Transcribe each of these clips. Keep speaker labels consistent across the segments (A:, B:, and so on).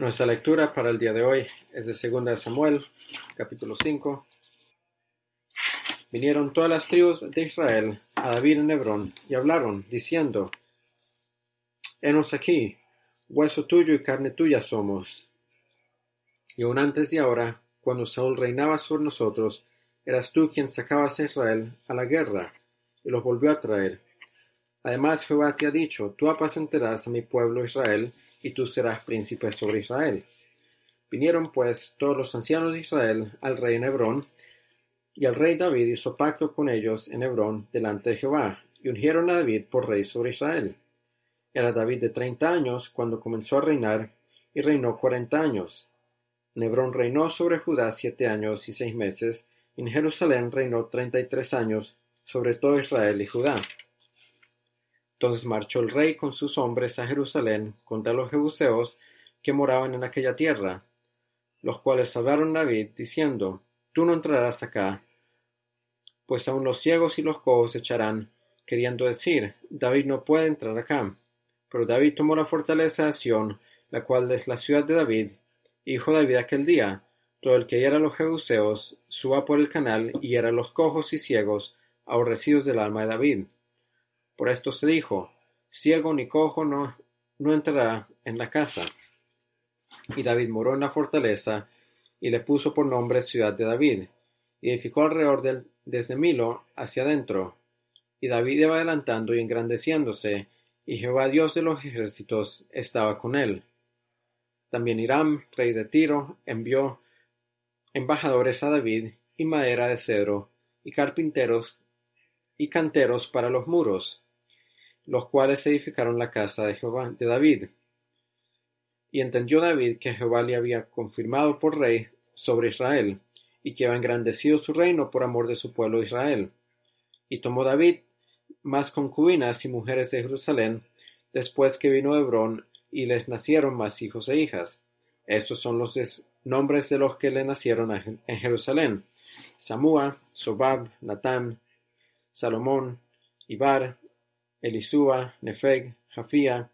A: Nuestra lectura para el día de hoy es de 2 Samuel, capítulo 5. Vinieron todas las tribus de Israel a David en Hebrón y hablaron, diciendo, Henos aquí, hueso tuyo y carne tuya somos. Y aún antes de ahora, cuando Saúl reinaba sobre nosotros, eras tú quien sacabas a Israel a la guerra, y los volvió a traer. Además Jehová te ha dicho, tú apacentarás a mi pueblo Israel, y tú serás príncipe sobre Israel. Vinieron pues todos los ancianos de Israel al rey en Hebrón, y el rey David hizo pacto con ellos en Hebrón delante de Jehová, y ungieron a David por rey sobre Israel. Era David de treinta años cuando comenzó a reinar, y reinó cuarenta años. En Hebrón reinó sobre Judá siete años y seis meses, y en Jerusalén reinó treinta y tres años sobre todo Israel y Judá. Entonces marchó el rey con sus hombres a Jerusalén contra los jebuseos que moraban en aquella tierra, los cuales hablaron a David, diciendo, Tú no entrarás acá, pues aun los ciegos y los cojos echarán, queriendo decir, David no puede entrar acá. Pero David tomó la fortaleza de Sión, la cual es la ciudad de David, y dijo David aquel día, todo el que hiera a los jebuseos, suba por el canal y hiera los cojos y ciegos, aborrecidos del alma de David. Por esto se dijo, ciego ni cojo no, no entrará en la casa. Y David moró en la fortaleza, y le puso por nombre ciudad de David, y edificó alrededor del, desde Milo hacia adentro. Y David iba adelantando y engrandeciéndose, y Jehová Dios de los ejércitos estaba con él. También Hiram, rey de Tiro, envió embajadores a David, y madera de cedro, y carpinteros y canteros para los muros, los cuales edificaron la casa de Jehová de David. Y entendió David que Jehová le había confirmado por rey sobre Israel, y que había engrandecido su reino por amor de su pueblo Israel. Y tomó David más concubinas y mujeres de Jerusalén, después que vino Hebrón, y les nacieron más hijos e hijas. Estos son los nombres de los que le nacieron en Jerusalén: Samúa, Sobab, Natán, Salomón, Ibar, Elisúa, Nefeg, Jafía,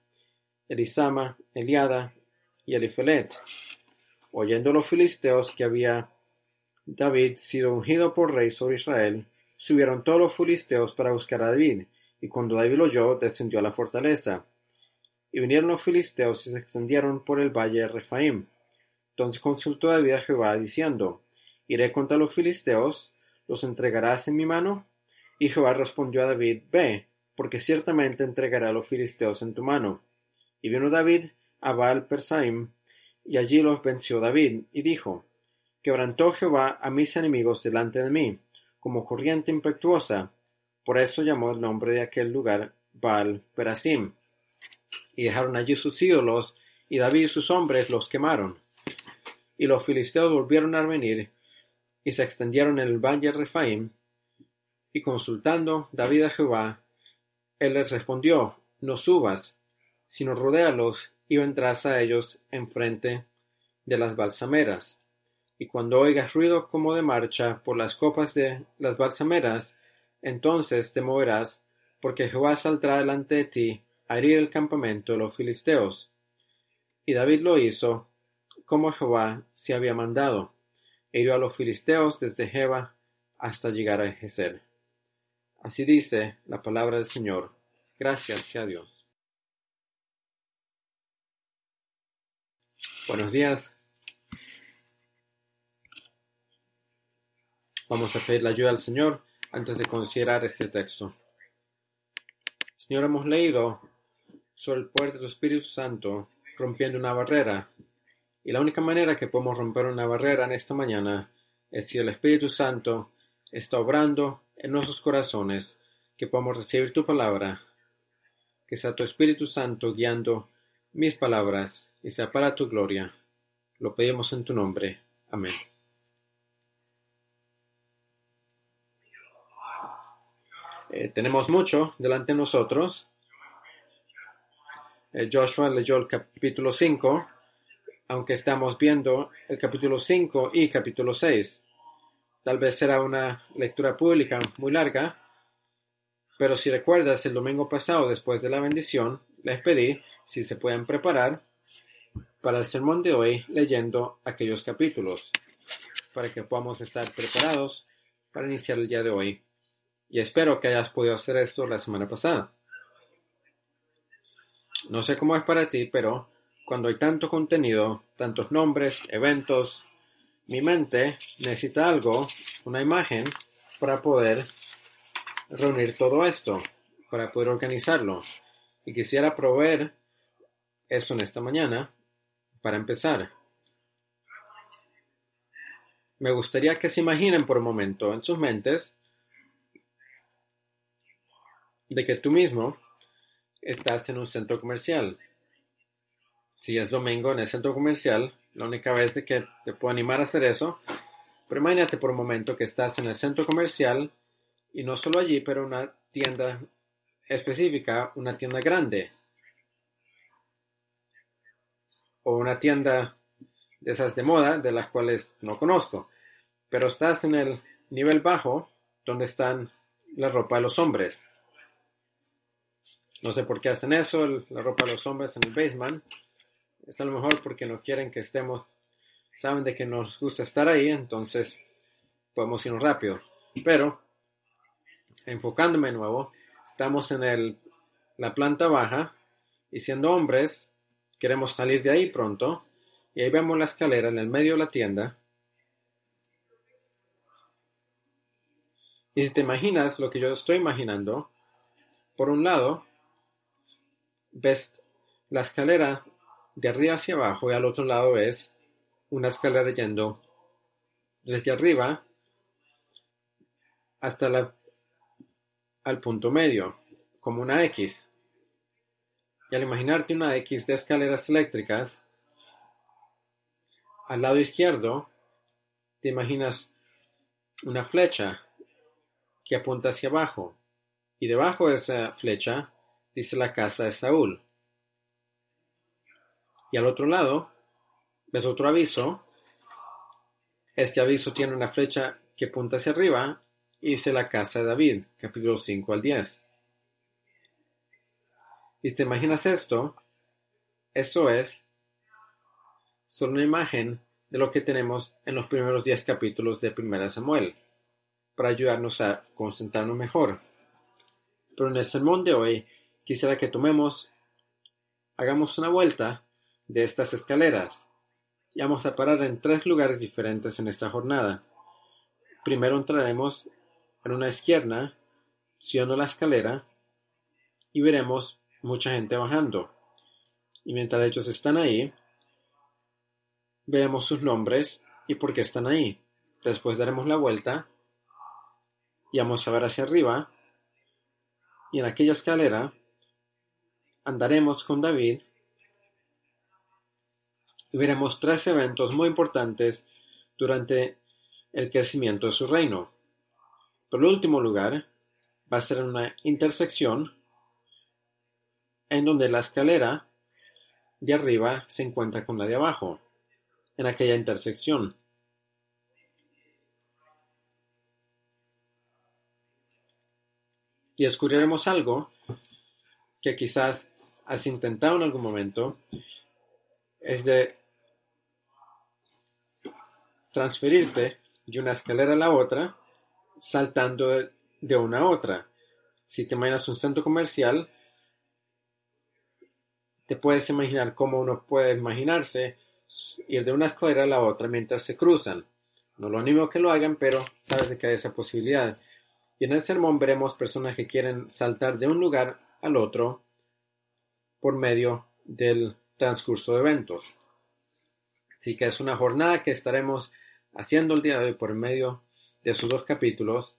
A: Elisama, Eliada y Elifelet. Oyendo los filisteos que había David sido ungido por rey sobre Israel, subieron todos los filisteos para buscar a David, y cuando David lo oyó, descendió a la fortaleza. Y vinieron los filisteos y se extendieron por el valle de Refaim. Entonces consultó David a Jehová, diciendo, ¿Iré contra los filisteos? ¿Los entregarás en mi mano? Y Jehová respondió a David, Ve, porque ciertamente entregaré a los filisteos en tu mano. Y vino David a Baal Persaim, y allí los venció David, y dijo, Quebrantó Jehová a mis enemigos delante de mí, como corriente impetuosa. Por eso llamó el nombre de aquel lugar Baal Perasim. Y dejaron allí sus ídolos, y David y sus hombres los quemaron. Y los filisteos volvieron a venir, y se extendieron en el valle Refaim, y consultando David a Jehová, él les respondió, no subas, sino rodéalos y vendrás a ellos enfrente de las balsameras. Y cuando oigas ruido como de marcha por las copas de las balsameras, entonces te moverás, porque Jehová saldrá delante de ti a herir el campamento de los filisteos. Y David lo hizo, como Jehová se había mandado, e hirió a los filisteos desde Jeba hasta llegar a. Así dice la palabra del Señor. Gracias sea Dios. Buenos días. Vamos a pedir la ayuda al Señor antes de considerar este texto. Señor, hemos leído sobre el poder de tu Espíritu Santo rompiendo una barrera. Y la única manera que podemos romper una barrera en esta mañana es si el Espíritu Santo está obrando en nuestros corazones, que podamos recibir tu palabra, que sea tu Espíritu Santo guiando mis palabras y sea para tu gloria. Lo pedimos en tu nombre. Amén. Eh, tenemos mucho delante de nosotros. Eh, Joshua leyó el capítulo 5, aunque estamos viendo el capítulo 5 y capítulo 6. Tal vez será una lectura pública muy larga, pero si recuerdas el domingo pasado después de la bendición, les pedí si se pueden preparar para el sermón de hoy leyendo aquellos capítulos, para que podamos estar preparados para iniciar el día de hoy. Y espero que hayas podido hacer esto la semana pasada. No sé cómo es para ti, pero cuando hay tanto contenido, tantos nombres, eventos, mi mente necesita algo, una imagen, para poder reunir todo esto, para poder organizarlo. Y quisiera proveer eso en esta mañana para empezar. Me gustaría que se imaginen por un momento en sus mentes de que tú mismo estás en un centro comercial. Si es domingo en el centro comercial, la única vez de que te puedo animar a hacer eso, pero imagínate por un momento que estás en el centro comercial y no solo allí, pero una tienda específica, una tienda grande. O una tienda de esas de moda, de las cuales no conozco. Pero estás en el nivel bajo, donde están la ropa de los hombres. No sé por qué hacen eso, la ropa de los hombres en el basement. Es a lo mejor porque no quieren que estemos, saben de que nos gusta estar ahí, entonces podemos irnos rápido. Pero, enfocándome de nuevo, estamos en el, la planta baja y siendo hombres, queremos salir de ahí pronto. Y ahí vemos la escalera en el medio de la tienda. Y si te imaginas lo que yo estoy imaginando, por un lado, ves la escalera de arriba hacia abajo y al otro lado ves una escalera yendo desde arriba hasta la, al punto medio, como una X. Y al imaginarte una X de escaleras eléctricas, al lado izquierdo te imaginas una flecha que apunta hacia abajo y debajo de esa flecha dice la casa de Saúl. Y al otro lado, ves otro aviso. Este aviso tiene una flecha que apunta hacia arriba y dice la casa de David, capítulo 5 al 10. Y te imaginas esto, esto es solo una imagen de lo que tenemos en los primeros 10 capítulos de 1 Samuel, para ayudarnos a concentrarnos mejor. Pero en el sermón de hoy quisiera que tomemos, hagamos una vuelta de estas escaleras. Y vamos a parar en tres lugares diferentes en esta jornada. Primero entraremos en una izquierda, subiendo la escalera, y veremos mucha gente bajando. Y mientras ellos están ahí, veremos sus nombres y por qué están ahí. Después daremos la vuelta y vamos a ver hacia arriba. Y en aquella escalera andaremos con David veremos tres eventos muy importantes durante el crecimiento de su reino. El último lugar va a ser una intersección en donde la escalera de arriba se encuentra con la de abajo, en aquella intersección. Y descubriremos algo que quizás has intentado en algún momento es de transferirte de una escalera a la otra saltando de una a otra. Si te imaginas un centro comercial, te puedes imaginar cómo uno puede imaginarse ir de una escalera a la otra mientras se cruzan. No lo animo a que lo hagan, pero sabes de que hay esa posibilidad. Y en el sermón veremos personas que quieren saltar de un lugar al otro por medio del transcurso de eventos. Así que es una jornada que estaremos haciendo el día de hoy por medio de esos dos capítulos.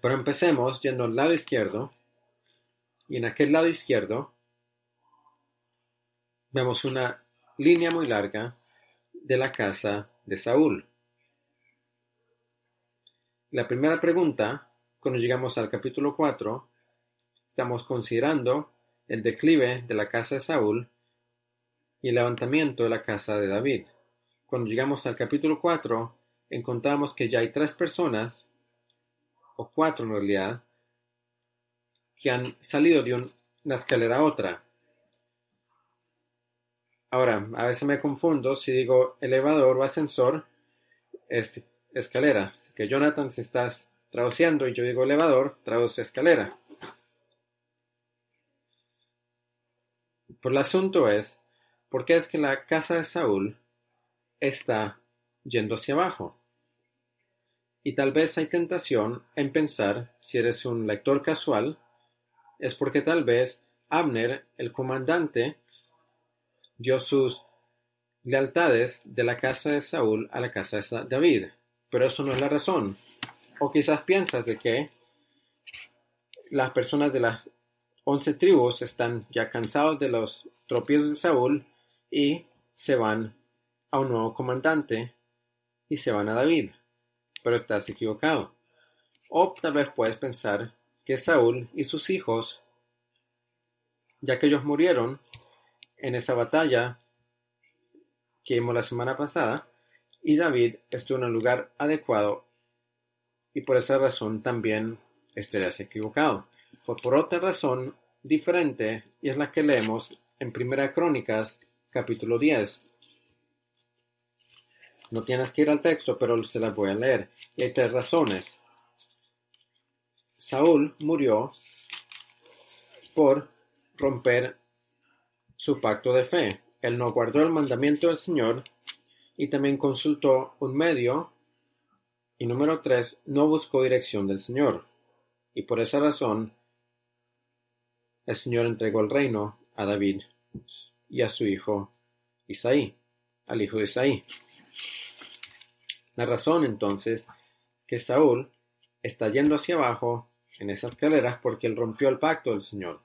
A: Pero empecemos yendo al lado izquierdo. Y en aquel lado izquierdo vemos una línea muy larga de la casa de Saúl. La primera pregunta, cuando llegamos al capítulo 4, estamos considerando el declive de la casa de Saúl y el levantamiento de la casa de David. Cuando llegamos al capítulo 4, encontramos que ya hay tres personas, o cuatro en realidad, que han salido de una escalera a otra. Ahora, a veces me confundo si digo elevador o ascensor, es escalera. Que Jonathan, si estás traduciendo y yo digo elevador, traduce escalera. Pero el asunto es, ¿por qué es que la casa de Saúl está yendo hacia abajo? Y tal vez hay tentación en pensar, si eres un lector casual, es porque tal vez Abner, el comandante, dio sus lealtades de la casa de Saúl a la casa de David. Pero eso no es la razón. O quizás piensas de que las personas de las once tribus están ya cansados de los tropiezos de Saúl y se van a un nuevo comandante y se van a David. Pero estás equivocado. O tal vez puedes pensar que Saúl y sus hijos, ya que ellos murieron en esa batalla que vimos la semana pasada, y David estuvo en el lugar adecuado y por esa razón también estarías equivocado. Fue por otra razón diferente y es la que leemos en Primera Crónicas capítulo 10. No tienes que ir al texto, pero se las voy a leer. Y hay tres razones. Saúl murió por romper su pacto de fe. Él no guardó el mandamiento del Señor y también consultó un medio. Y número tres, no buscó dirección del Señor. Y por esa razón, el Señor entregó el reino a David y a su hijo Isaí, al hijo de Isaí. La razón entonces que Saúl está yendo hacia abajo en esas escaleras porque él rompió el pacto del Señor.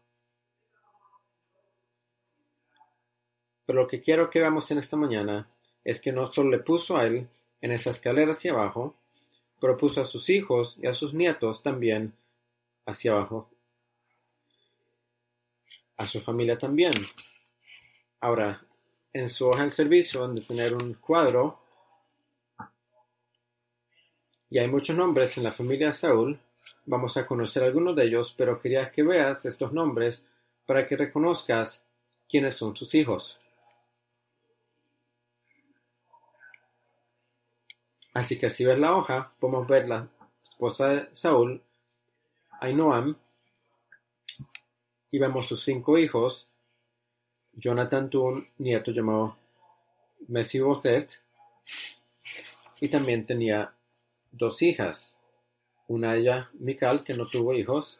A: Pero lo que quiero que veamos en esta mañana es que no solo le puso a él en esa escalera hacia abajo, pero puso a sus hijos y a sus nietos también hacia abajo. A su familia también. Ahora, en su hoja de servicio van a tener un cuadro y hay muchos nombres en la familia Saúl. Vamos a conocer algunos de ellos, pero quería que veas estos nombres para que reconozcas quiénes son sus hijos. Así que si ves la hoja, podemos ver la esposa de Saúl, Ainoam, y vemos sus cinco hijos. Jonathan tuvo un nieto llamado Mesibotet, y también tenía dos hijas, una de ellas Mical, que no tuvo hijos,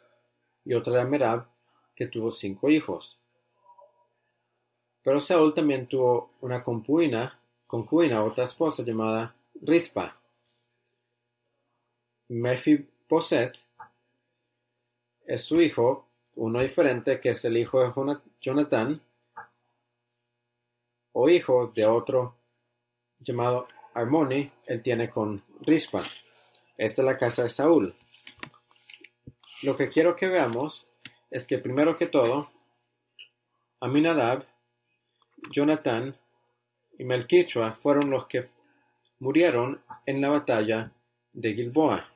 A: y otra era Merab, que tuvo cinco hijos. Pero Saúl también tuvo una concubina, concubina, otra esposa llamada Rizpa. Mephiboset es su hijo, uno diferente que es el hijo de Jonathan, o hijo de otro llamado Armoni, él tiene con Rizpa. Esta es la casa de Saúl. Lo que quiero que veamos es que primero que todo, Aminadab, Jonathan y Melquichua fueron los que murieron en la batalla de Gilboa.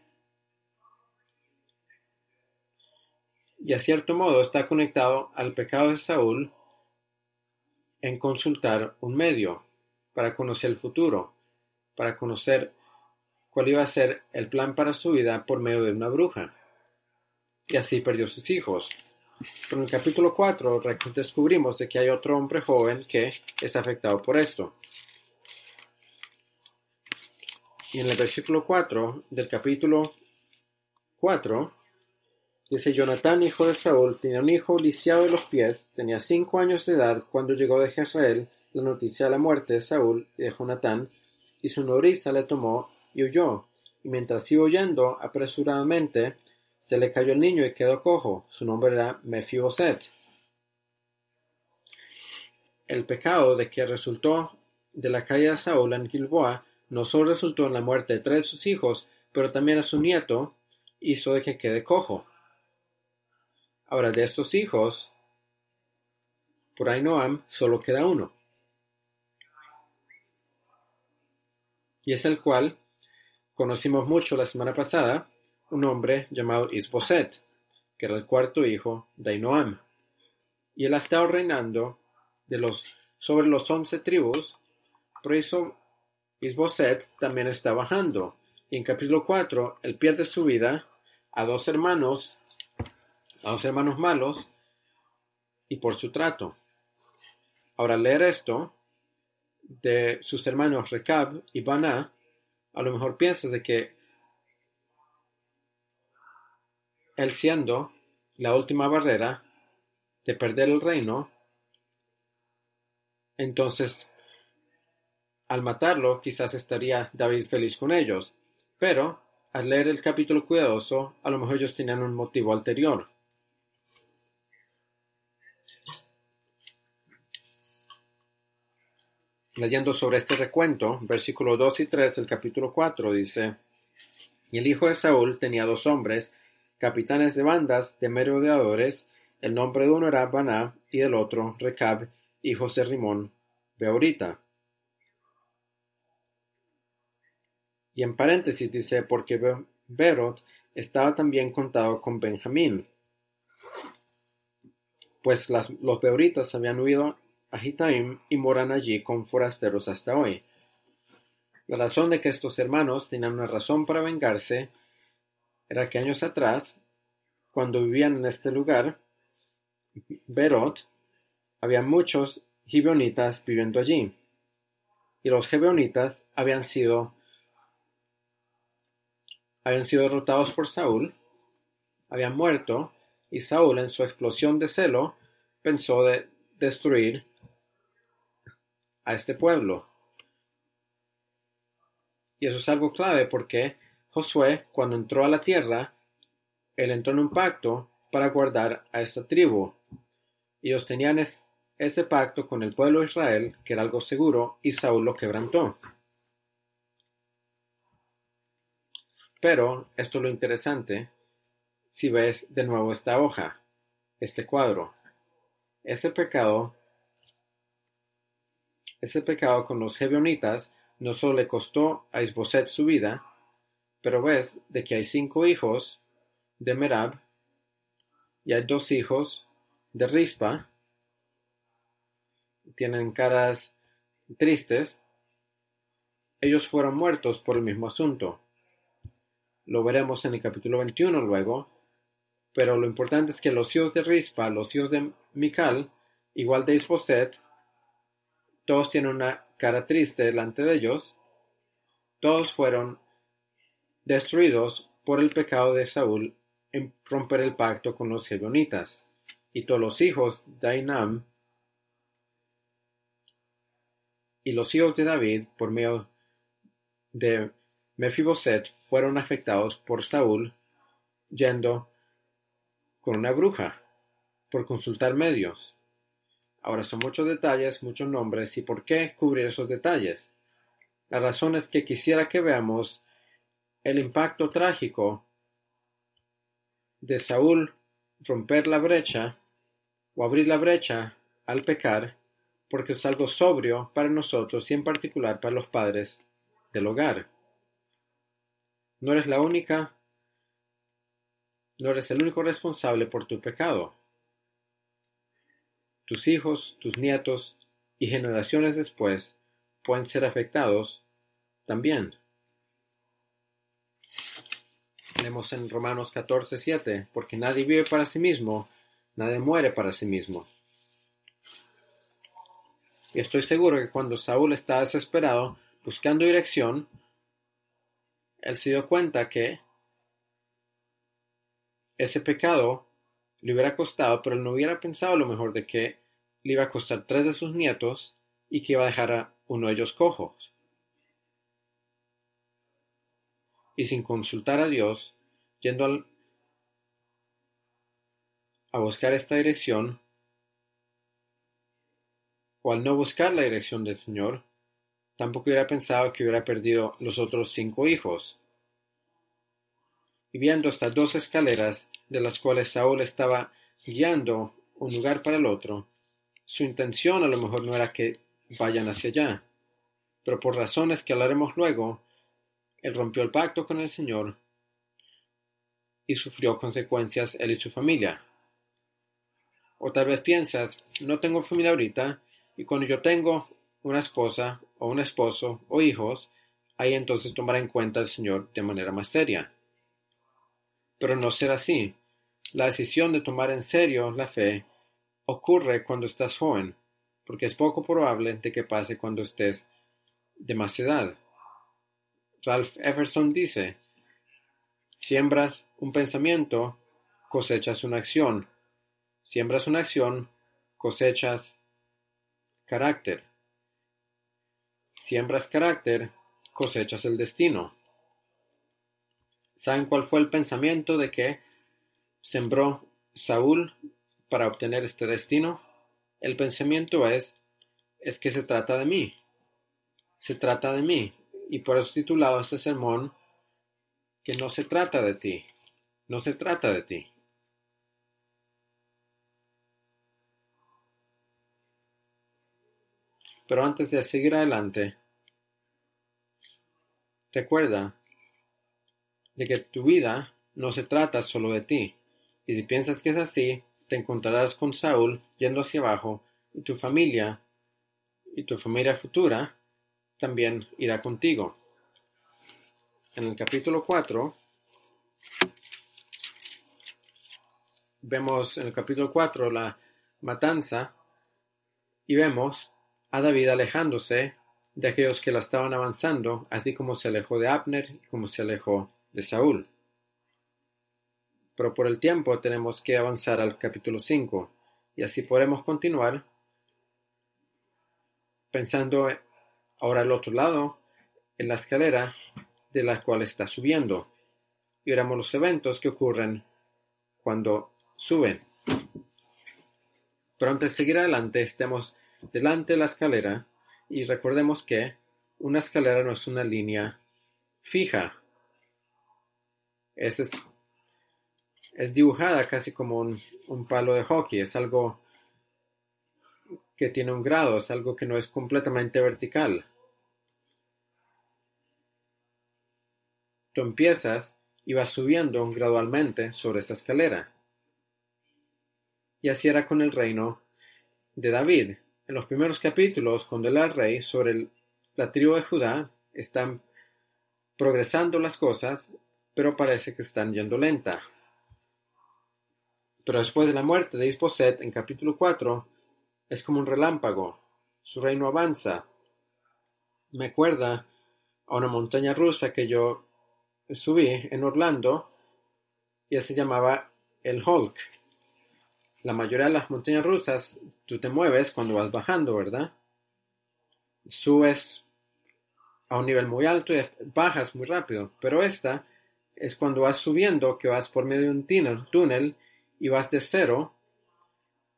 A: Y a cierto modo está conectado al pecado de Saúl en consultar un medio para conocer el futuro, para conocer cuál iba a ser el plan para su vida por medio de una bruja. Y así perdió sus hijos. Pero en el capítulo 4 descubrimos de que hay otro hombre joven que está afectado por esto. Y en el versículo 4 del capítulo 4, dice, Jonatán, hijo de Saúl, tenía un hijo lisiado de los pies, tenía cinco años de edad cuando llegó de Jezreel la noticia de la muerte de Saúl y de Jonatán, y su nodriza le tomó y huyó, y mientras iba huyendo apresuradamente, se le cayó el niño y quedó cojo. Su nombre era Mefiboset. El pecado de que resultó de la caída de Saúl en Gilboa no solo resultó en la muerte de tres de sus hijos, pero también a su nieto hizo de que quede cojo. Ahora, de estos hijos, por Ainoam solo queda uno. Y es el cual conocimos mucho la semana pasada, un hombre llamado Isboset, que era el cuarto hijo de Ainoam. Y él ha estado reinando de los sobre los once tribus, pero Isboset también está bajando. Y en capítulo 4, él pierde su vida a dos hermanos, a dos hermanos malos, y por su trato. Ahora leer esto de sus hermanos Recab y Baná, a lo mejor piensas de que él siendo la última barrera de perder el reino, entonces al matarlo quizás estaría David feliz con ellos, pero al leer el capítulo cuidadoso, a lo mejor ellos tenían un motivo anterior. Leyendo sobre este recuento, versículo 2 y 3 del capítulo 4 dice, Y el hijo de Saúl tenía dos hombres, capitanes de bandas de merodeadores, el nombre de uno era Baná y del otro Recab, hijo de Rimón, Beorita. Y en paréntesis dice, porque Berot estaba también contado con Benjamín, pues los Beoritas habían huido Y moran allí con forasteros hasta hoy. La razón de que estos hermanos tenían una razón para vengarse era que años atrás, cuando vivían en este lugar, Berot, había muchos gibeonitas viviendo allí. Y los gibeonitas habían sido habían sido derrotados por Saúl, habían muerto, y Saúl en su explosión de celo pensó de destruir a este pueblo. Y eso es algo clave porque Josué, cuando entró a la tierra, él entró en un pacto para guardar a esta tribu. Ellos tenían ese pacto con el pueblo de Israel, que era algo seguro, y Saúl lo quebrantó. Pero esto es lo interesante, si ves de nuevo esta hoja, este cuadro. Ese pecado ese pecado con los Gebeonitas no solo le costó a Isboset su vida, pero ves de que hay cinco hijos de Merab y hay dos hijos de Rispa, tienen caras tristes, ellos fueron muertos por el mismo asunto. Lo veremos en el capítulo 21 luego, pero lo importante es que los hijos de Rispa, los hijos de Mical, igual de Isboset, todos tienen una cara triste delante de ellos. Todos fueron destruidos por el pecado de Saúl en romper el pacto con los Gibeonitas. Y todos los hijos de Ainam y los hijos de David, por medio de Mefiboset, fueron afectados por Saúl yendo con una bruja por consultar medios. Ahora son muchos detalles, muchos nombres, ¿y por qué cubrir esos detalles? La razón es que quisiera que veamos el impacto trágico de Saúl romper la brecha o abrir la brecha al pecar, porque es algo sobrio para nosotros y en particular para los padres del hogar. No eres la única, no eres el único responsable por tu pecado tus hijos, tus nietos y generaciones después pueden ser afectados también. Tenemos en Romanos 14, 7, porque nadie vive para sí mismo, nadie muere para sí mismo. Y estoy seguro que cuando Saúl estaba desesperado, buscando dirección, él se dio cuenta que ese pecado le hubiera costado, pero él no hubiera pensado lo mejor de que le iba a costar tres de sus nietos y que iba a dejar a uno de ellos cojos. Y sin consultar a Dios, yendo a buscar esta dirección, o al no buscar la dirección del Señor, tampoco hubiera pensado que hubiera perdido los otros cinco hijos. Y viendo estas dos escaleras de las cuales Saúl estaba guiando un lugar para el otro, su intención a lo mejor no era que vayan hacia allá, pero por razones que hablaremos luego, él rompió el pacto con el Señor y sufrió consecuencias él y su familia. O tal vez piensas, no tengo familia ahorita Y cuando yo tengo una esposa o un esposo o hijos, ahí entonces tomará en cuenta al Señor de manera más seria. Pero no será así. La decisión de tomar en serio la fe ocurre cuando estás joven, porque es poco probable de que pase cuando estés de más edad. Ralph Everson dice, siembras un pensamiento, cosechas una acción. Siembras una acción, cosechas carácter. Siembras carácter, cosechas el destino. ¿Saben cuál fue el pensamiento de que sembró Saúl para obtener este destino? El pensamiento es, es que se trata de mí. Se trata de mí. Y por eso titulado este sermón, que no se trata de ti. No se trata de ti. Pero antes de seguir adelante, recuerda de que tu vida no se trata solo de ti. Y si piensas que es así, te encontrarás con Saúl yendo hacia abajo y tu familia y tu familia futura también irá contigo. En el capítulo 4 vemos en el capítulo 4 la matanza y vemos a David alejándose de aquellos que la estaban avanzando, así como se alejó de Abner y como se alejó de Saúl. Pero por el tiempo tenemos que avanzar al capítulo 5 y así podemos continuar pensando ahora al otro lado en la escalera de la cual está subiendo y veremos los eventos que ocurren cuando suben. Pero antes de seguir adelante, estemos delante de la escalera y recordemos que una escalera no es una línea fija. Es, es, dibujada casi como un, un palo de hockey, es algo que tiene un grado, es algo que no es completamente vertical. Tú empiezas y vas subiendo gradualmente sobre esa escalera. Y así era con el reino de David en los primeros capítulos, cuando él era rey, sobre la tribu de Judá, están progresando las cosas, pero parece que están yendo lenta. Pero después de la muerte de Isboset, en capítulo 4, es como un relámpago. Su reino avanza. Me acuerda a una montaña rusa que yo subí en Orlando, y se llamaba el Hulk la mayoría de las montañas rusas, tú te mueves cuando vas bajando, ¿verdad? Subes a un nivel muy alto y bajas muy rápido. Pero esta es cuando vas subiendo, que vas por medio de un túnel, túnel y vas de 0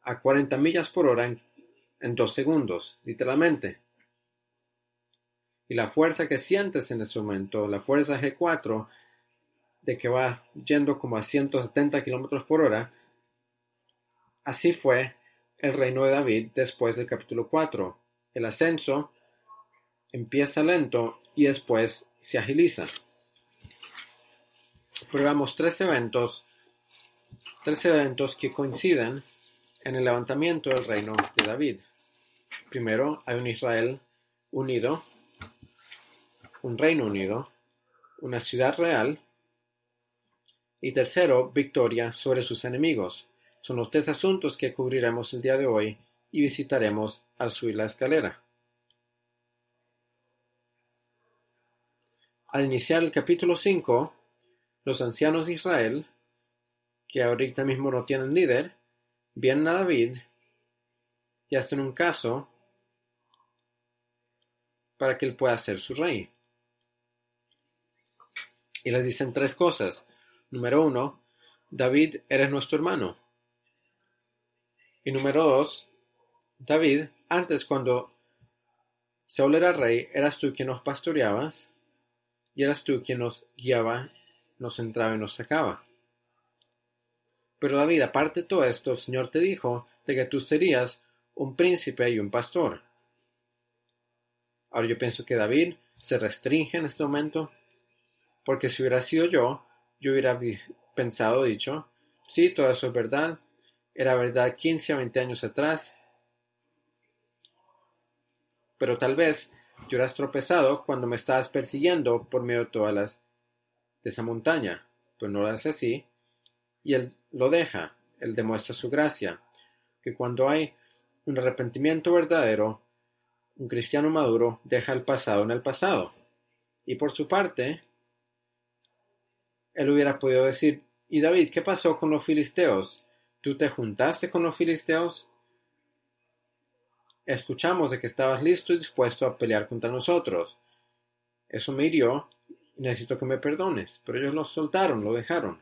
A: a 40 millas por hora en, en dos segundos, literalmente. Y la fuerza que sientes en ese momento, la fuerza G4, de que vas yendo como a 170 kilómetros por hora, Así fue el reino de David después del capítulo 4. El ascenso empieza lento y después se agiliza. Probamos tres eventos, tres eventos que coinciden en el levantamiento del reino de David. Primero, hay un Israel unido, un reino unido, una ciudad real, y tercero, victoria sobre sus enemigos. Son los tres asuntos que cubriremos el día de hoy y visitaremos al subir la escalera. Al iniciar el capítulo 5, los ancianos de Israel, que ahorita mismo no tienen líder, vienen a David y hacen un caso para que él pueda ser su rey. Y les dicen tres cosas. Número uno, David, eres nuestro hermano. Y número dos, David, antes cuando Saúl era rey, eras tú quien nos pastoreabas y eras tú quien nos guiaba, nos entraba y nos sacaba. Pero David, aparte de todo esto, el Señor te dijo de que tú serías un príncipe y un pastor. Ahora yo pienso que David se restringe en este momento, porque si hubiera sido yo, yo hubiera pensado, dicho, sí, todo eso es verdad, era verdad 15 a 20 años atrás, pero tal vez yo hubieras tropezado cuando me estabas persiguiendo por medio de todas las de esa montaña. Pero no lo hace así, y él lo deja, él demuestra su gracia, que cuando hay un arrepentimiento verdadero, un cristiano maduro deja el pasado en el pasado. Y por su parte, él hubiera podido decir, ¿y David, qué pasó con los filisteos? ¿Tú te juntaste con los filisteos? Escuchamos de que estabas listo y dispuesto a pelear contra nosotros. Eso me hirió necesito que me perdones. Pero ellos lo soltaron, lo dejaron.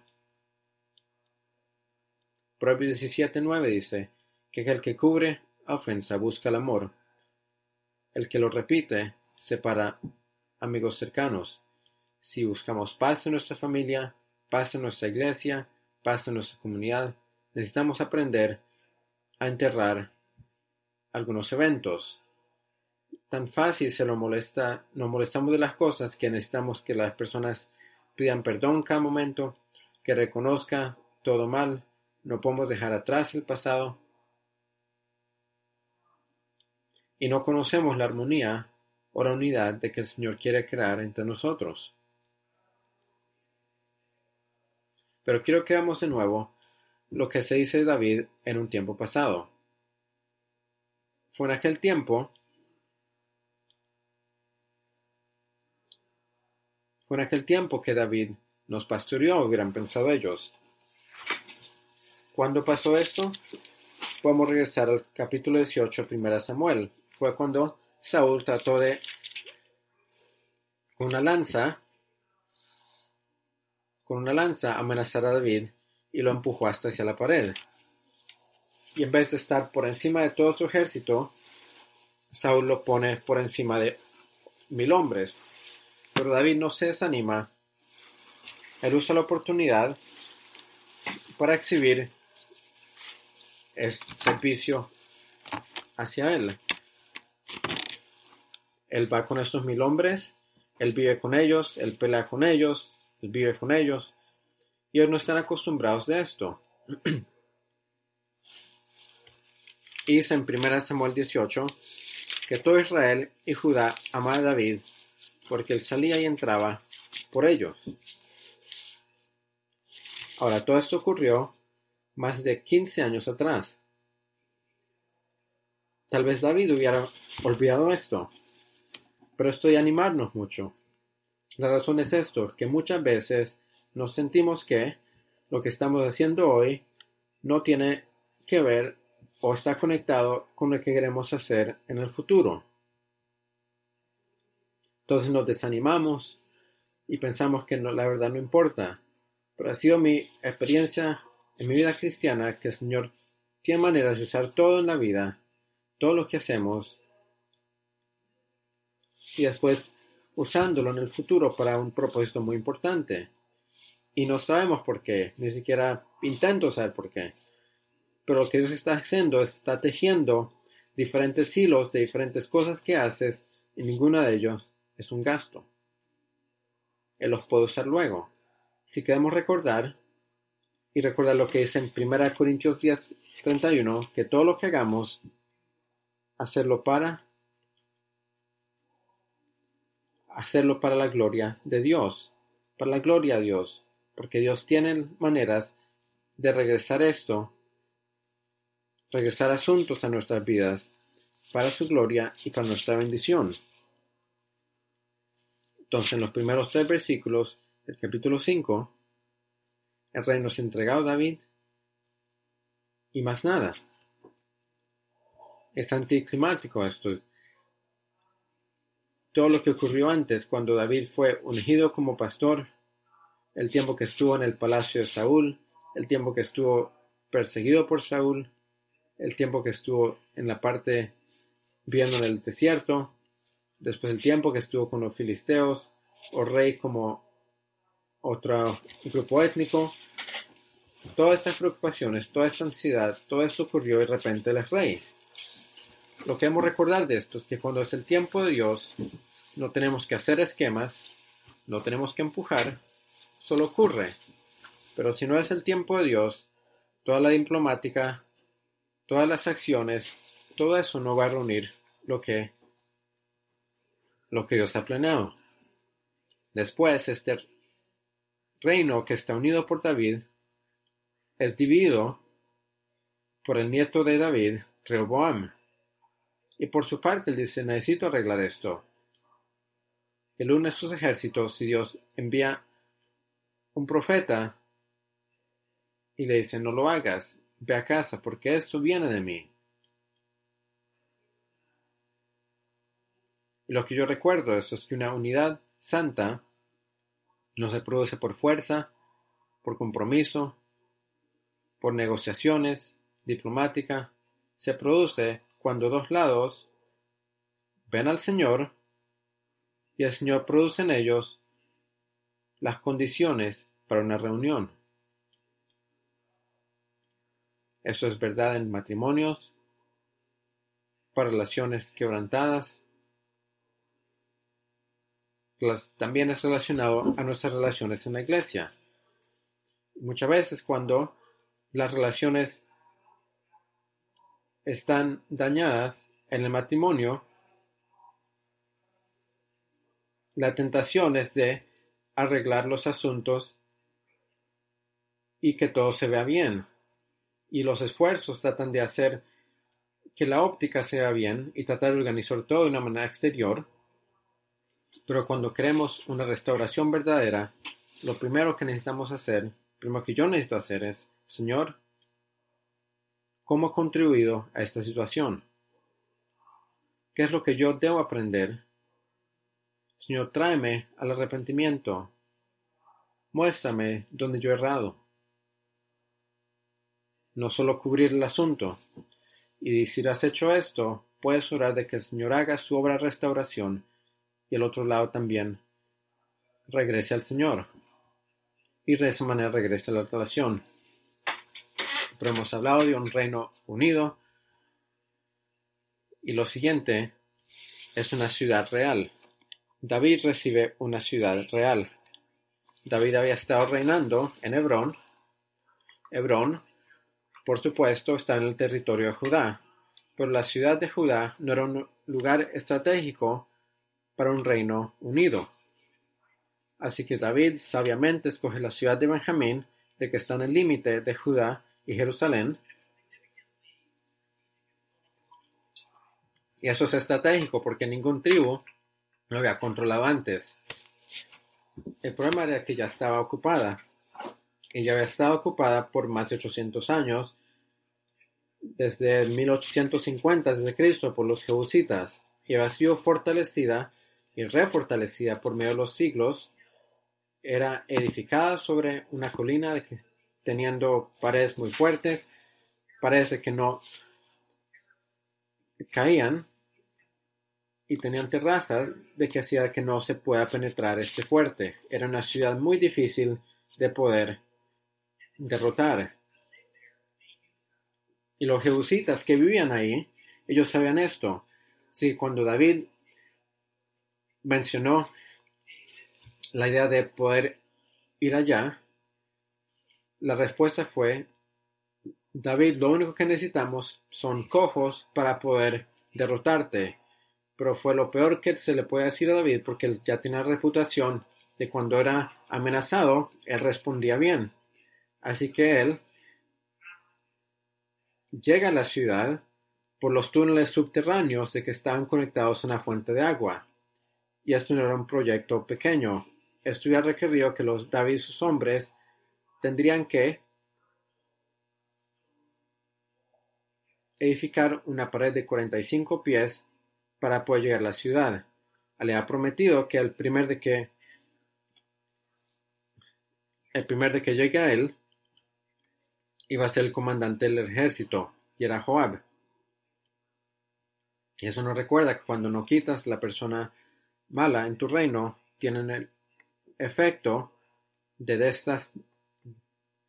A: Proverbios 17.9 dice que el que cubre ofensa busca el amor. El que lo repite separa amigos cercanos. Si buscamos paz en nuestra familia, paz en nuestra iglesia, paz en nuestra comunidad, necesitamos aprender a enterrar algunos eventos. Tan fácil se lo molesta, nos molestamos de las cosas que necesitamos que las personas pidan perdón cada momento, que reconozca todo mal, no podemos dejar atrás el pasado. Y no conocemos la armonía o la unidad de que el Señor quiere crear entre nosotros. Pero quiero que veamos de nuevo lo que se dice de David en un tiempo pasado. Fue en aquel tiempo fue en aquel tiempo que David nos pastoreó, hubieran pensado ellos. ¿Cuándo pasó esto? Podemos regresar al capítulo 18, primera Samuel. Fue cuando Saúl trató de con una lanza con una lanza amenazar a David y lo empujó hasta hacia la pared. Y en vez de estar por encima de todo su ejército, Saúl lo pone por encima de mil hombres. Pero David no se desanima. Él usa la oportunidad para exhibir servicio hacia él. Él va con estos mil hombres, él vive con ellos, él pelea con ellos, él vive con ellos, y ellos no están acostumbrados de esto. y dice en 1 Samuel 18 que todo Israel y Judá amaba a David porque él salía y entraba por ellos. Ahora, todo esto ocurrió más de 15 años atrás. Tal vez David hubiera olvidado esto, pero esto de animarnos mucho. La razón es esto, que muchas veces nos sentimos que lo que estamos haciendo hoy no tiene que ver o está conectado con lo que queremos hacer en el futuro. Entonces nos desanimamos y pensamos que la verdad no importa. Pero ha sido mi experiencia en mi vida cristiana que el Señor tiene maneras de usar todo en la vida, todo lo que hacemos, y después usándolo en el futuro para un propósito muy importante. Y no sabemos por qué, ni siquiera intento saber por qué. Pero lo que Dios está haciendo es está tejiendo diferentes hilos de diferentes cosas que haces y ninguno de ellos es un gasto. Él los puede usar luego. Si queremos recordar y recordar lo que dice en 1 Corintios 10, 31, que todo lo que hagamos, hacerlo para hacerlo para la gloria de Dios, para la gloria a Dios, porque Dios tiene maneras de regresar esto, regresar asuntos a nuestras vidas para su gloria y para nuestra bendición. Entonces, en los primeros tres versículos del capítulo 5, el reino es entregado a David y más nada. Es anticlimático esto todo lo que ocurrió antes, cuando David fue ungido como pastor, el tiempo que estuvo en el palacio de Saúl, el tiempo que estuvo perseguido por Saúl, el tiempo que estuvo en la parte viendo en el desierto, después el tiempo que estuvo con los filisteos, o rey como otro grupo étnico. Todas estas preocupaciones, toda esta ansiedad, todo esto ocurrió de repente es rey. Lo que debemos recordar de esto es que cuando es el tiempo de Dios, no tenemos que hacer esquemas, no tenemos que empujar, solo ocurre. Pero si no es el tiempo de Dios, toda la diplomática, todas las acciones, todo eso no va a reunir lo que lo que Dios ha planeado. Después, este reino que está unido por David es dividido por el nieto de David, Rehoboam. Y por su parte él dice, necesito arreglar esto. Él une sus ejércitos y Dios envía un profeta y le dice, no lo hagas, ve a casa, porque esto viene de mí. Y lo que yo recuerdo es, es que una unidad santa no se produce por fuerza, por compromiso, por negociaciones, diplomática, se produce cuando dos lados ven al Señor y el Señor produce en ellos las condiciones para una reunión. Eso es verdad en matrimonios, para relaciones quebrantadas. También es relacionado a nuestras relaciones en la iglesia. Muchas veces cuando las relaciones están dañadas en el matrimonio, la tentación es de arreglar los asuntos y que todo se vea bien. Y los esfuerzos tratan de hacer que la óptica sea bien y tratar de organizar todo de una manera exterior. Pero cuando queremos una restauración verdadera, lo primero que necesitamos hacer, primero que yo necesito hacer es, Señor, ¿cómo he contribuido a esta situación? ¿Qué es lo que yo debo aprender Señor, tráeme al arrepentimiento. Muéstrame donde yo he errado. No solo cubrir el asunto. Y si has hecho esto, puedes orar de que el Señor haga su obra de restauración y el otro lado también regrese al Señor. Y de esa manera regrese la relación. Pero hemos hablado de un reino unido. Y lo siguiente es una ciudad real. David recibe una ciudad real. David había estado reinando en Hebrón. Hebrón, por supuesto, está en el territorio de Judá, pero la ciudad de Judá no era un lugar estratégico para un reino unido. Así que David sabiamente escoge la ciudad de Benjamín, de que está en el límite de Judá y Jerusalén. Y eso es estratégico porque ningún tribu lo había controlado antes. El problema era que ya estaba ocupada. Y había estado ocupada por más de 800 años, desde 1850 desde Cristo por los jebusitas, y había sido fortalecida y refortalecida por medio de los siglos. Era edificada sobre una colina que, teniendo paredes muy fuertes, parece que no caían, y tenían terrazas de que hacía que no se pueda penetrar este fuerte. Era una ciudad muy difícil de poder derrotar. Y los jebusitas que vivían ahí, ellos sabían esto. Así cuando David mencionó la idea de poder ir allá, la respuesta fue, David, lo único que necesitamos son cojos para poder derrotarte pero fue lo peor que se le puede decir a David porque él ya tenía reputación de cuando era amenazado, él respondía bien. Así que él llega a la ciudad por los túneles subterráneos de que estaban conectados a una fuente de agua. Y esto no era un proyecto pequeño. Esto ya requirió que los David y sus hombres tendrían que edificar una pared de 45 pies para poder llegar a la ciudad. Le ha prometido que el primer de que el primer de que llegue a él iba a ser el comandante del ejército y era Joab. Y eso nos recuerda que cuando no quitas la persona mala en tu reino, tienen el efecto de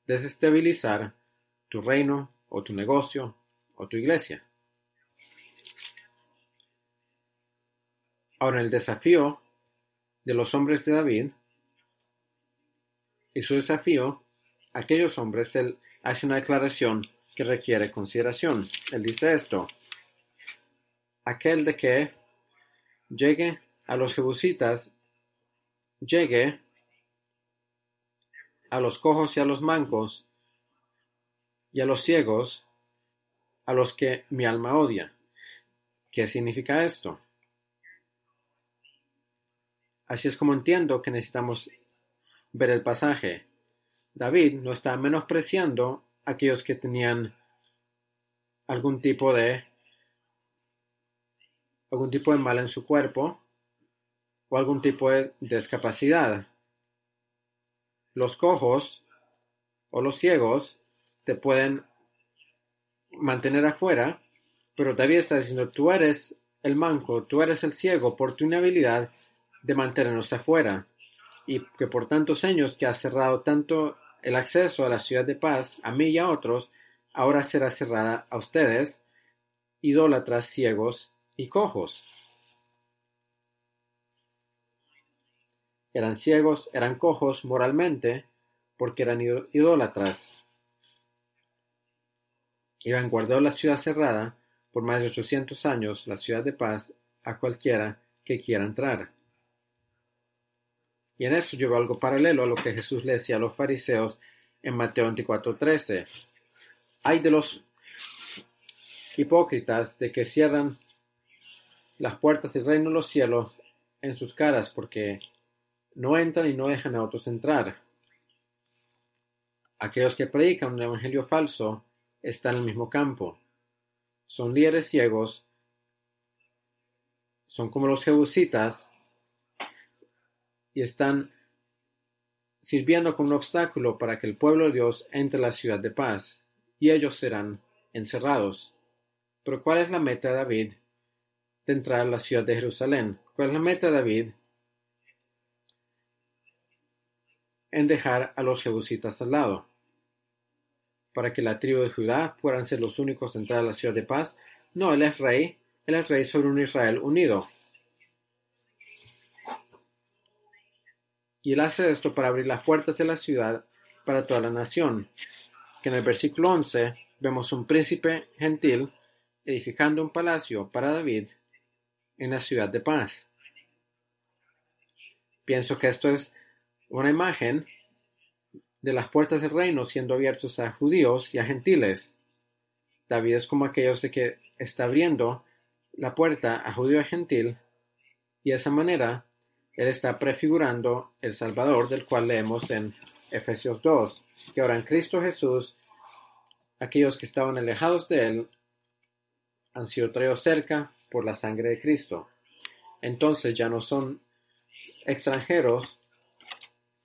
A: desestabilizar tu reino o tu negocio o tu iglesia. Ahora el desafío de los hombres de David y su desafío aquellos hombres, él hace una declaración que requiere consideración. Él dice esto, aquel de que llegue a los jebusitas, llegue a los cojos y a los mancos, y a los ciegos, a los que mi alma odia. ¿Qué significa esto? Así es como entiendo que necesitamos ver el pasaje. David no está menospreciando a aquellos que tenían algún tipo de algún tipo de mal en su cuerpo o algún tipo de discapacidad. Los cojos o los ciegos te pueden mantener afuera, pero David está diciendo, tú eres el manco, tú eres el ciego por tu inhabilidad de mantenernos afuera, y que por tantos años que has cerrado tanto el acceso a la ciudad de paz, a mí y a otros, ahora será cerrada a ustedes, idólatras ciegos y cojos. Eran ciegos, eran cojos moralmente, porque eran idólatras. Y han guardado la ciudad cerrada por más de ochocientos años, la ciudad de paz, a cualquiera que quiera entrar. Y en eso llevo algo paralelo a lo que Jesús le decía a los fariseos en Mateo 24:13. Hay de los hipócritas de que cierran las puertas del reino de los cielos en sus caras porque no entran y no dejan a otros entrar. Aquellos que predican un evangelio falso están en el mismo campo. Son líderes ciegos, son como los jebusitas y están sirviendo como un obstáculo para que el pueblo de Dios entre a la ciudad de paz, y ellos serán encerrados. Pero ¿cuál es la meta de David de entrar a la ciudad de Jerusalén? ¿Cuál es la meta de David en dejar a los jebusitas al lado? Para que la tribu de Judá puedan ser los únicos en entrar a la ciudad de paz. No, él es rey, él es rey sobre un Israel unido. Y él hace esto para abrir las puertas de la ciudad para toda la nación. Que en el versículo 11 vemos un príncipe gentil edificando un palacio para David en la ciudad de paz. Pienso que esto es una imagen de las puertas del reino siendo abiertos a judíos y a gentiles. David es como aquellos de que está abriendo la puerta a judío y gentil, y de esa manera él está prefigurando el Salvador del cual leemos en Efesios 2, que ahora en Cristo Jesús, aquellos que estaban alejados de Él han sido traídos cerca por la sangre de Cristo. Entonces ya no son extranjeros,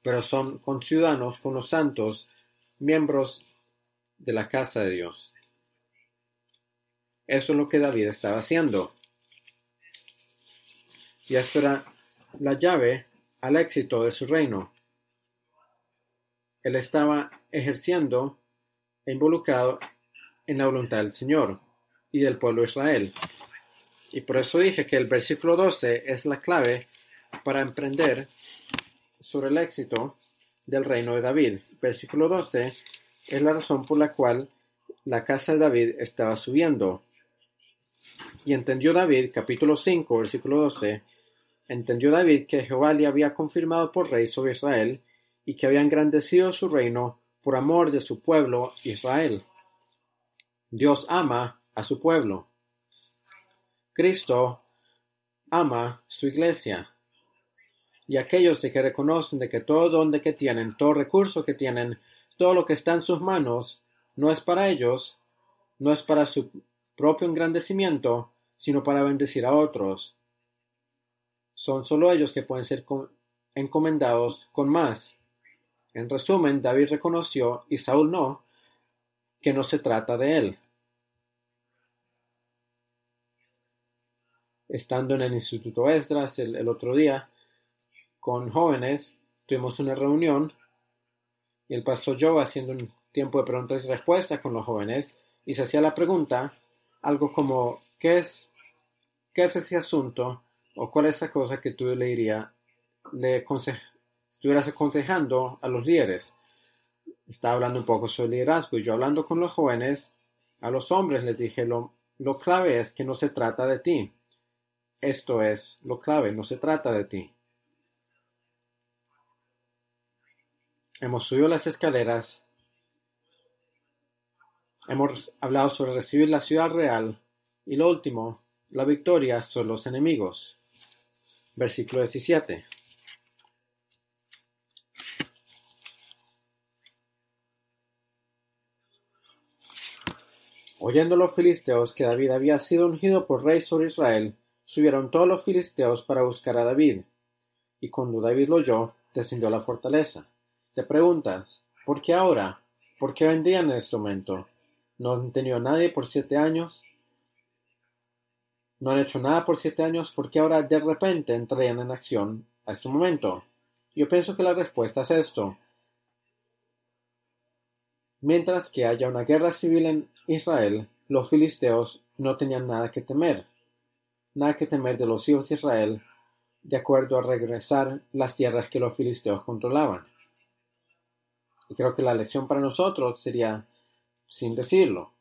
A: pero son conciudadanos con los santos, miembros de la casa de Dios. Eso es lo que David estaba haciendo. Y esto era la llave al éxito de su reino. Él estaba ejerciendo e involucrado en la voluntad del Señor y del pueblo de Israel. Y por eso dije que el versículo 12 es la clave para emprender sobre el éxito del reino de David. Versículo 12 es la razón por la cual la casa de David estaba subiendo. Y entendió David, capítulo 5, versículo 12, Entendió David que Jehová le había confirmado por rey sobre Israel, y que había engrandecido su reino por amor de su pueblo Israel. Dios ama a su pueblo. Cristo ama su iglesia. Y aquellos de que reconocen de que todo donde que tienen, todo recurso que tienen, todo lo que está en sus manos, no es para ellos, no es para su propio engrandecimiento, sino para bendecir a otros son solo ellos que pueden ser encomendados con más. En resumen, David reconoció, y Saúl no, que no se trata de él. Estando en el Instituto Esdras el, otro día con jóvenes, tuvimos una reunión y el pastor Joe haciendo un tiempo de preguntas y respuestas con los jóvenes y se hacía la pregunta, algo como, ¿qué es, qué es ese asunto ¿O cuál es la cosa que tú le dirías, le estuvieras aconsejando a los líderes? Estaba hablando un poco sobre liderazgo y yo hablando con los jóvenes, a los hombres les dije, lo, lo clave es que no se trata de ti. Esto es lo clave, no se trata de ti. Hemos subido las escaleras, hemos hablado sobre recibir la ciudad real y lo último, la victoria sobre los enemigos. Versículo 17. Oyendo los filisteos que David había sido ungido por rey sobre Israel, subieron todos los filisteos para buscar a David. Y cuando David lo oyó, descendió a la fortaleza. Te preguntas, ¿por qué ahora? ¿Por qué vendrían en este momento? ¿No han tenido nadie por siete años? ¿No han hecho nada por siete años? ¿Por qué ahora de repente entrarían en acción a este momento? Yo pienso que la respuesta es esto. Mientras que haya una guerra civil en Israel, los filisteos no tenían nada que temer, nada que temer de los hijos de Israel, de acuerdo a regresar las tierras que los filisteos controlaban. Y creo que la lección para nosotros sería sin decirlo,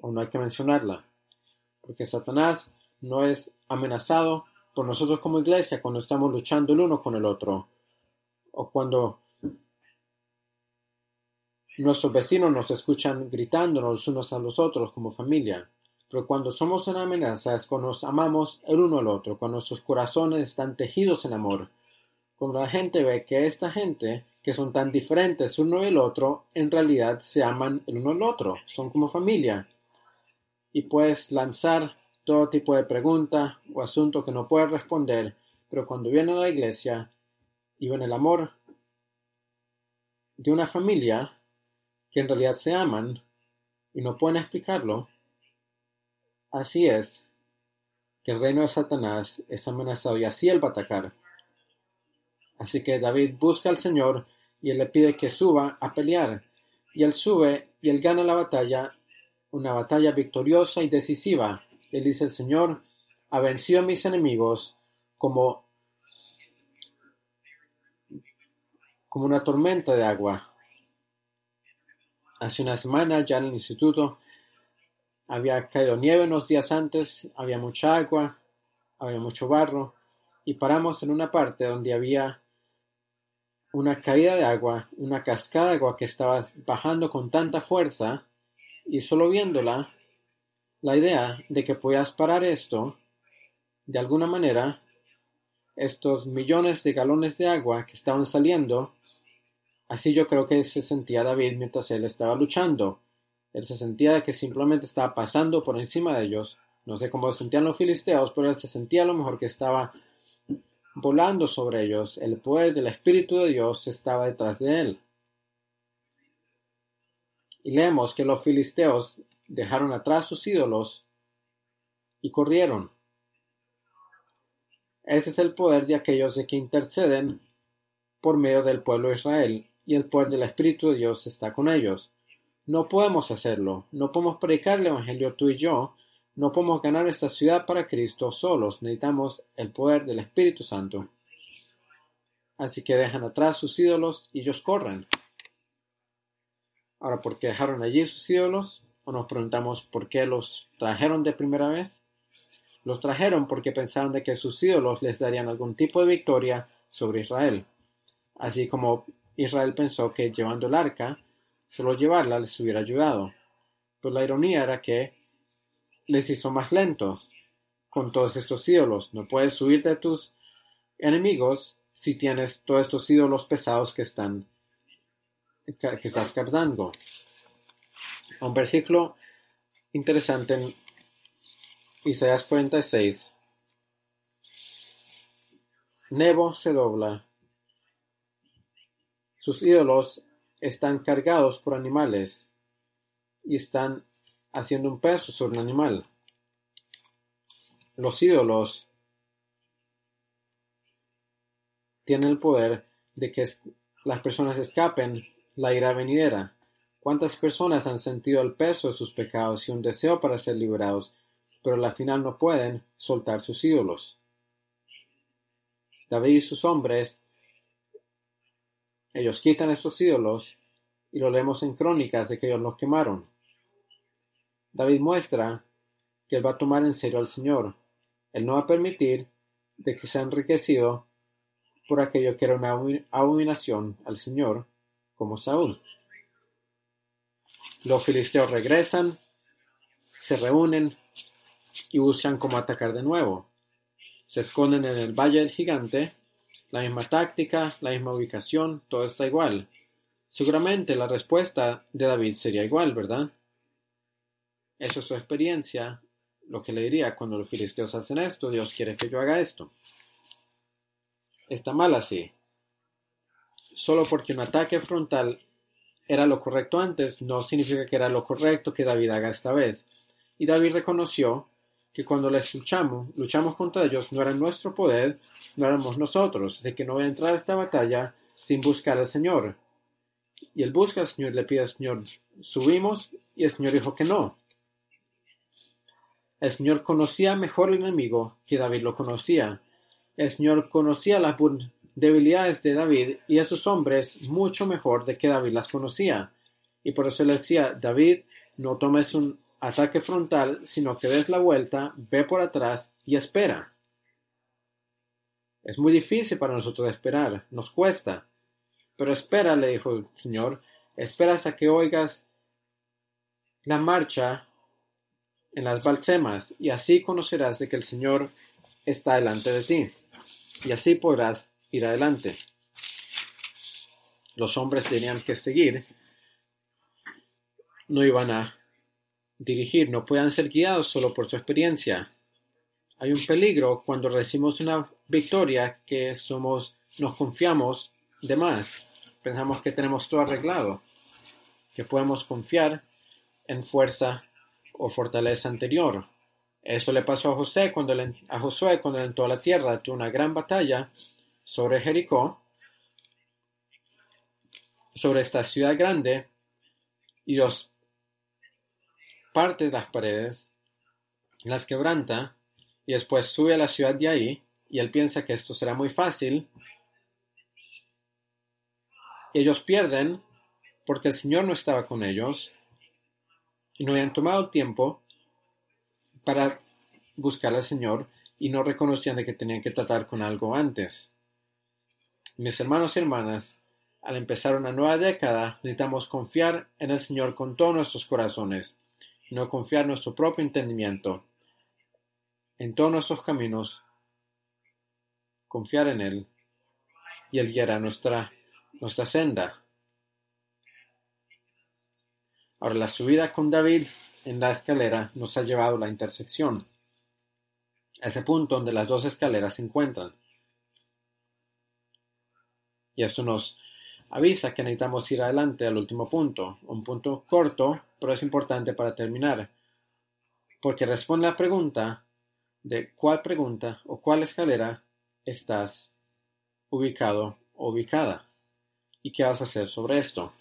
A: o no hay que mencionarla, porque Satanás no es amenazado por nosotros como iglesia cuando estamos luchando el uno con el otro, o cuando Nuestros vecinos nos escuchan gritándonos unos a los otros como familia, pero cuando somos una amenaza es cuando nos amamos el uno al otro, cuando nuestros corazones están tejidos en amor, cuando la gente ve que esta gente, que son tan diferentes uno y el otro, en realidad se aman el uno al otro, son como familia. Y puedes lanzar todo tipo de pregunta o asunto que no puedes responder, pero cuando viene a la iglesia y ven el amor de una familia, que en realidad se aman y no pueden explicarlo, así es que el reino de Satanás es amenazado y así él va a atacar. Así que David busca al Señor y él le pide que suba a pelear. Y él sube y él gana la batalla, una batalla victoriosa y decisiva. Él dice, el Señor ha vencido a mis enemigos como, como una tormenta de agua. Hace una semana ya en el instituto había caído nieve unos días antes, había mucha agua, había mucho barro y paramos en una parte donde había una caída de agua, una cascada de agua que estaba bajando con tanta fuerza y solo viéndola, la idea de que podías parar esto, de alguna manera, estos millones de galones de agua que estaban saliendo Así yo creo que se sentía David mientras él estaba luchando. Él se sentía que simplemente estaba pasando por encima de ellos. No sé cómo se sentían los filisteos, pero él se sentía a lo mejor que estaba volando sobre ellos. El poder del Espíritu de Dios estaba detrás de él. Y leemos que los filisteos dejaron atrás sus ídolos y corrieron. Ese es el poder de aquellos de que interceden por medio del pueblo de Israel y el poder del Espíritu de Dios está con ellos. No podemos hacerlo, no podemos predicar el Evangelio tú y yo, no podemos ganar esta ciudad para Cristo solos, necesitamos el poder del Espíritu Santo. Así que dejan atrás sus ídolos y ellos corren. Ahora, ¿por qué dejaron allí sus ídolos? ¿O nos preguntamos por qué los trajeron de primera vez? Los trajeron porque pensaron de que sus ídolos les darían algún tipo de victoria sobre Israel. Así como Israel pensó que llevando el arca, solo llevarla les hubiera ayudado. Pero la ironía era que les hizo más lentos con todos estos ídolos. No puedes subir de tus enemigos si tienes todos estos ídolos pesados que están que estás cargando. Un versículo interesante en Isaías 46. Nebo se dobla sus ídolos están cargados por animales y están haciendo un peso sobre un animal. Los ídolos tienen el poder de que las personas escapen la ira venidera. ¿Cuántas personas han sentido el peso de sus pecados y un deseo para ser liberados, pero al final no pueden soltar sus ídolos? David y sus hombres ellos quitan estos ídolos y lo leemos en crónicas de que ellos los quemaron. David muestra que él va a tomar en serio al Señor. Él no va a permitir de que sea enriquecido por aquello que era una abominación al Señor, como Saúl. Los filisteos regresan, se reúnen y buscan cómo atacar de nuevo. Se esconden en el valle del gigante, la misma táctica, la misma ubicación, todo está igual. Seguramente la respuesta de David sería igual, ¿verdad? Eso es su experiencia, lo que le diría cuando los filisteos hacen esto, Dios quiere que yo haga esto. Está mal así. Solo porque un ataque frontal era lo correcto antes, no significa que era lo correcto que David haga esta vez. Y David reconoció que cuando les luchamos, luchamos contra ellos, no era nuestro poder, no éramos nosotros, de que no voy a entrar a esta batalla sin buscar al Señor. Y él busca al Señor, le pide al Señor, subimos, y el Señor dijo que no. El Señor conocía mejor el enemigo que David lo conocía. El Señor conocía las debilidades de David y a sus hombres mucho mejor de que David las conocía. Y por eso le decía, David, no tomes un ataque frontal, sino que des la vuelta, ve por atrás y espera. Es muy difícil para nosotros esperar, nos cuesta. Pero espera, le dijo el Señor, esperas a que oigas la marcha en las balsemas, y así conocerás de que el Señor está delante de ti, y así podrás ir adelante. Los hombres tenían que seguir, no iban a dirigir, no puedan ser guiados solo por su experiencia. Hay un peligro cuando recibimos una victoria que somos, nos confiamos de más. Pensamos que tenemos todo arreglado, que podemos confiar en fuerza o fortaleza anterior. Eso le pasó a José cuando a Josué cuando entró a la tierra, tuvo una gran batalla sobre Jericó, sobre esta ciudad grande, y los parte de las paredes, las quebranta, y después sube a la ciudad de ahí, y él piensa que esto será muy fácil. Ellos pierden porque el Señor no estaba con ellos, y no habían tomado tiempo para buscar al Señor y no reconocían de que tenían que tratar con algo antes. Mis hermanos y hermanas, al empezar una nueva década, necesitamos confiar en el Señor con todos nuestros corazones, no confiar en nuestro propio entendimiento. En todos nuestros caminos, confiar en Él, y Él guiará nuestra, nuestra senda. Ahora, la subida con David en la escalera nos ha llevado a la intersección, ese punto donde las dos escaleras se encuentran. Y esto nos avisa que necesitamos ir adelante al último punto, un punto corto, pero es importante para terminar, porque responde a la pregunta de cuál pregunta o cuál escalera estás ubicado o ubicada y qué vas a hacer sobre esto.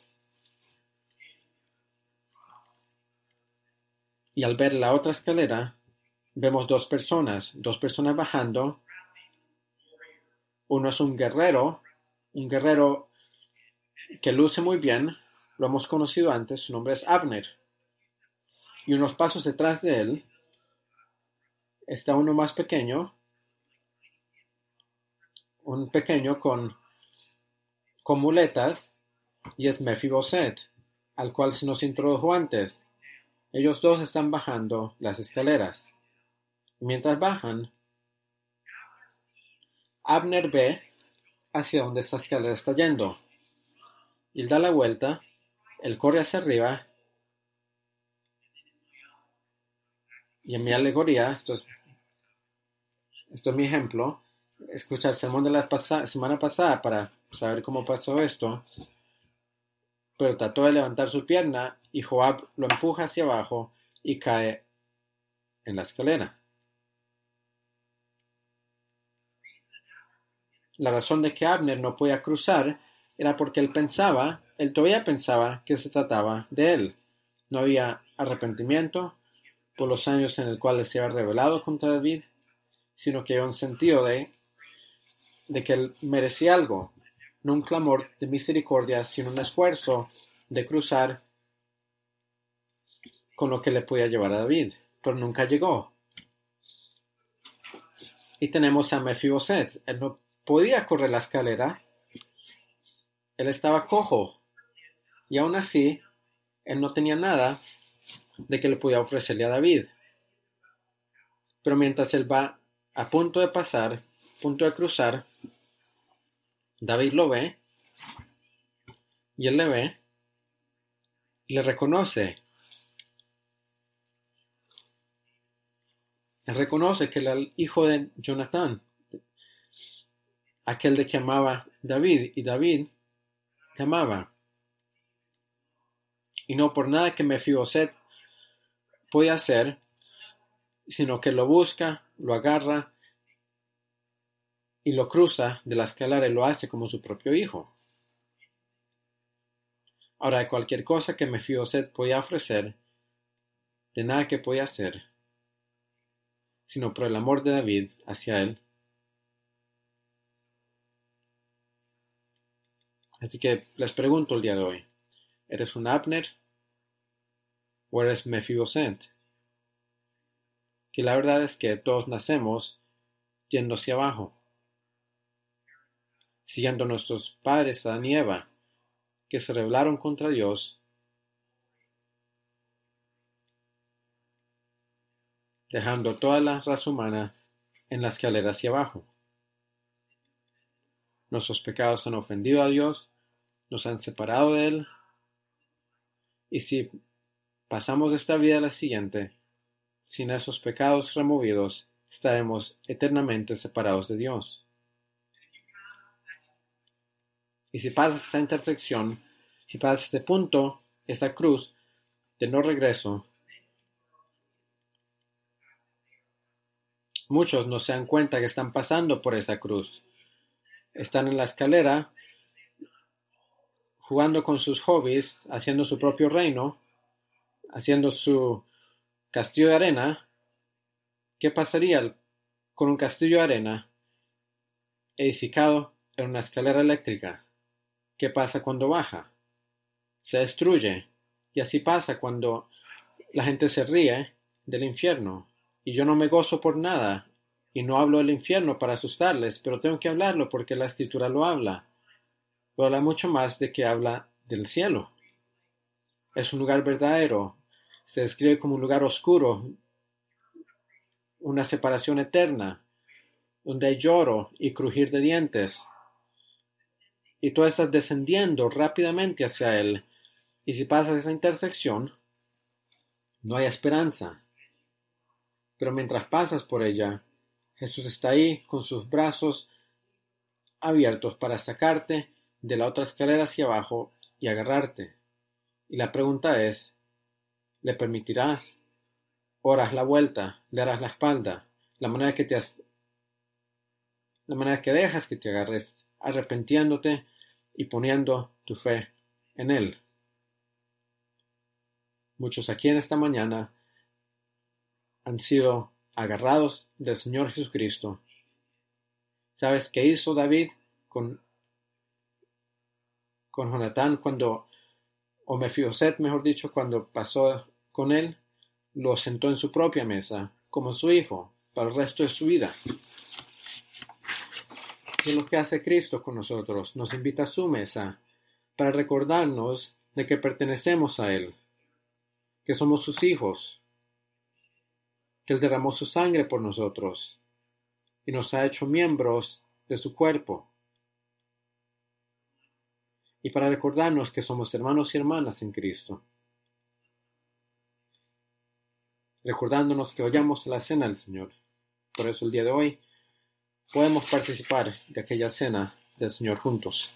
A: Y al ver la otra escalera, vemos dos personas, dos personas bajando. Uno es un guerrero, un guerrero que luce muy bien, lo hemos conocido antes, su nombre es Abner. Y unos pasos detrás de él está uno más pequeño, un pequeño con, muletas, y es Mefiboset, al cual se nos introdujo antes. Ellos dos están bajando las escaleras. Mientras bajan, Abner ve hacia donde esta escalera está yendo. Él da la vuelta, él corre hacia arriba. Y en mi alegoría, esto es, esto es mi ejemplo, escucha el sermón de la semana pasada para saber cómo pasó esto pero trató de levantar su pierna y Joab lo empuja hacia abajo y cae en la escalera. La razón de que Abner no podía cruzar era porque él pensaba, él todavía pensaba que se trataba de él. No había arrepentimiento por los años en los cuales se había rebelado contra David, sino que había un sentido de, de que él merecía algo, no un clamor de misericordia, sino un esfuerzo de cruzar con lo que le podía llevar a David, pero nunca llegó. Y tenemos a Mefiboset. Él no podía correr la escalera. Él estaba cojo. Y aún así, él no tenía nada de que le pudiera ofrecerle a David. Pero mientras él va a punto de pasar, a punto de cruzar, David lo ve y él le ve y le reconoce. Él reconoce que era el hijo de Jonathan, aquel de que amaba David, y David le amaba. Y no por nada que Mefiboset puede hacer, sino que lo busca, lo agarra y lo cruza de la escalera y lo hace como su propio hijo. Ahora, cualquier cosa que Mefiboset podía ofrecer, de nada que podía hacer, sino por el amor de David hacia él. Así que les pregunto el día de hoy, ¿eres un Abner o eres Mefiboset? Que la verdad es que todos nacemos yendo hacia abajo, siguiendo nuestros padres a y que se rebelaron contra Dios, dejando toda la raza humana en la escalera hacia abajo. Nuestros pecados han ofendido a Dios, nos han separado de Él, y si pasamos esta vida a la siguiente, sin esos pecados removidos, estaremos eternamente separados de Dios. Y si pasas esta intersección, si pasas este punto, esta cruz de no regreso, muchos no se dan cuenta que están pasando por esa cruz. Están en la escalera, jugando con sus hobbies, haciendo su propio reino, haciendo su castillo de arena. ¿Qué pasaría con un castillo de arena edificado en una escalera eléctrica? ¿Qué pasa cuando baja? Se destruye. Y así pasa cuando la gente se ríe del infierno. Y yo no me gozo por nada. Y no hablo del infierno para asustarles, pero tengo que hablarlo porque la escritura lo habla. Pero habla mucho más de que habla del cielo. Es un lugar verdadero. Se describe como un lugar oscuro, una separación eterna, donde hay lloro y crujir de dientes y tú estás descendiendo rápidamente hacia Él. Y si pasas esa intersección, no hay esperanza. Pero mientras pasas por ella, Jesús está ahí con sus brazos abiertos para sacarte de la otra escalera hacia abajo y agarrarte. Y la pregunta es, ¿le permitirás? Oras la vuelta, le harás la espalda, la manera que te la manera que dejas que te agarres arrepentiéndote y poniendo tu fe en Él. Muchos aquí en esta mañana han sido agarrados del Señor Jesucristo. ¿Sabes qué hizo David con, con Jonatán cuando, o Mefiboset, mejor dicho, cuando pasó con él? Lo sentó en su propia mesa, como su hijo, para el resto de su vida es lo que hace Cristo con nosotros. Nos invita a su mesa para recordarnos de que pertenecemos a Él, que somos sus hijos, que Él derramó su sangre por nosotros y nos ha hecho miembros de su cuerpo. Y para recordarnos que somos hermanos y hermanas en Cristo. Recordándonos que vayamos a la cena del Señor. Por eso el día de hoy podemos participar de aquella cena del Señor juntos.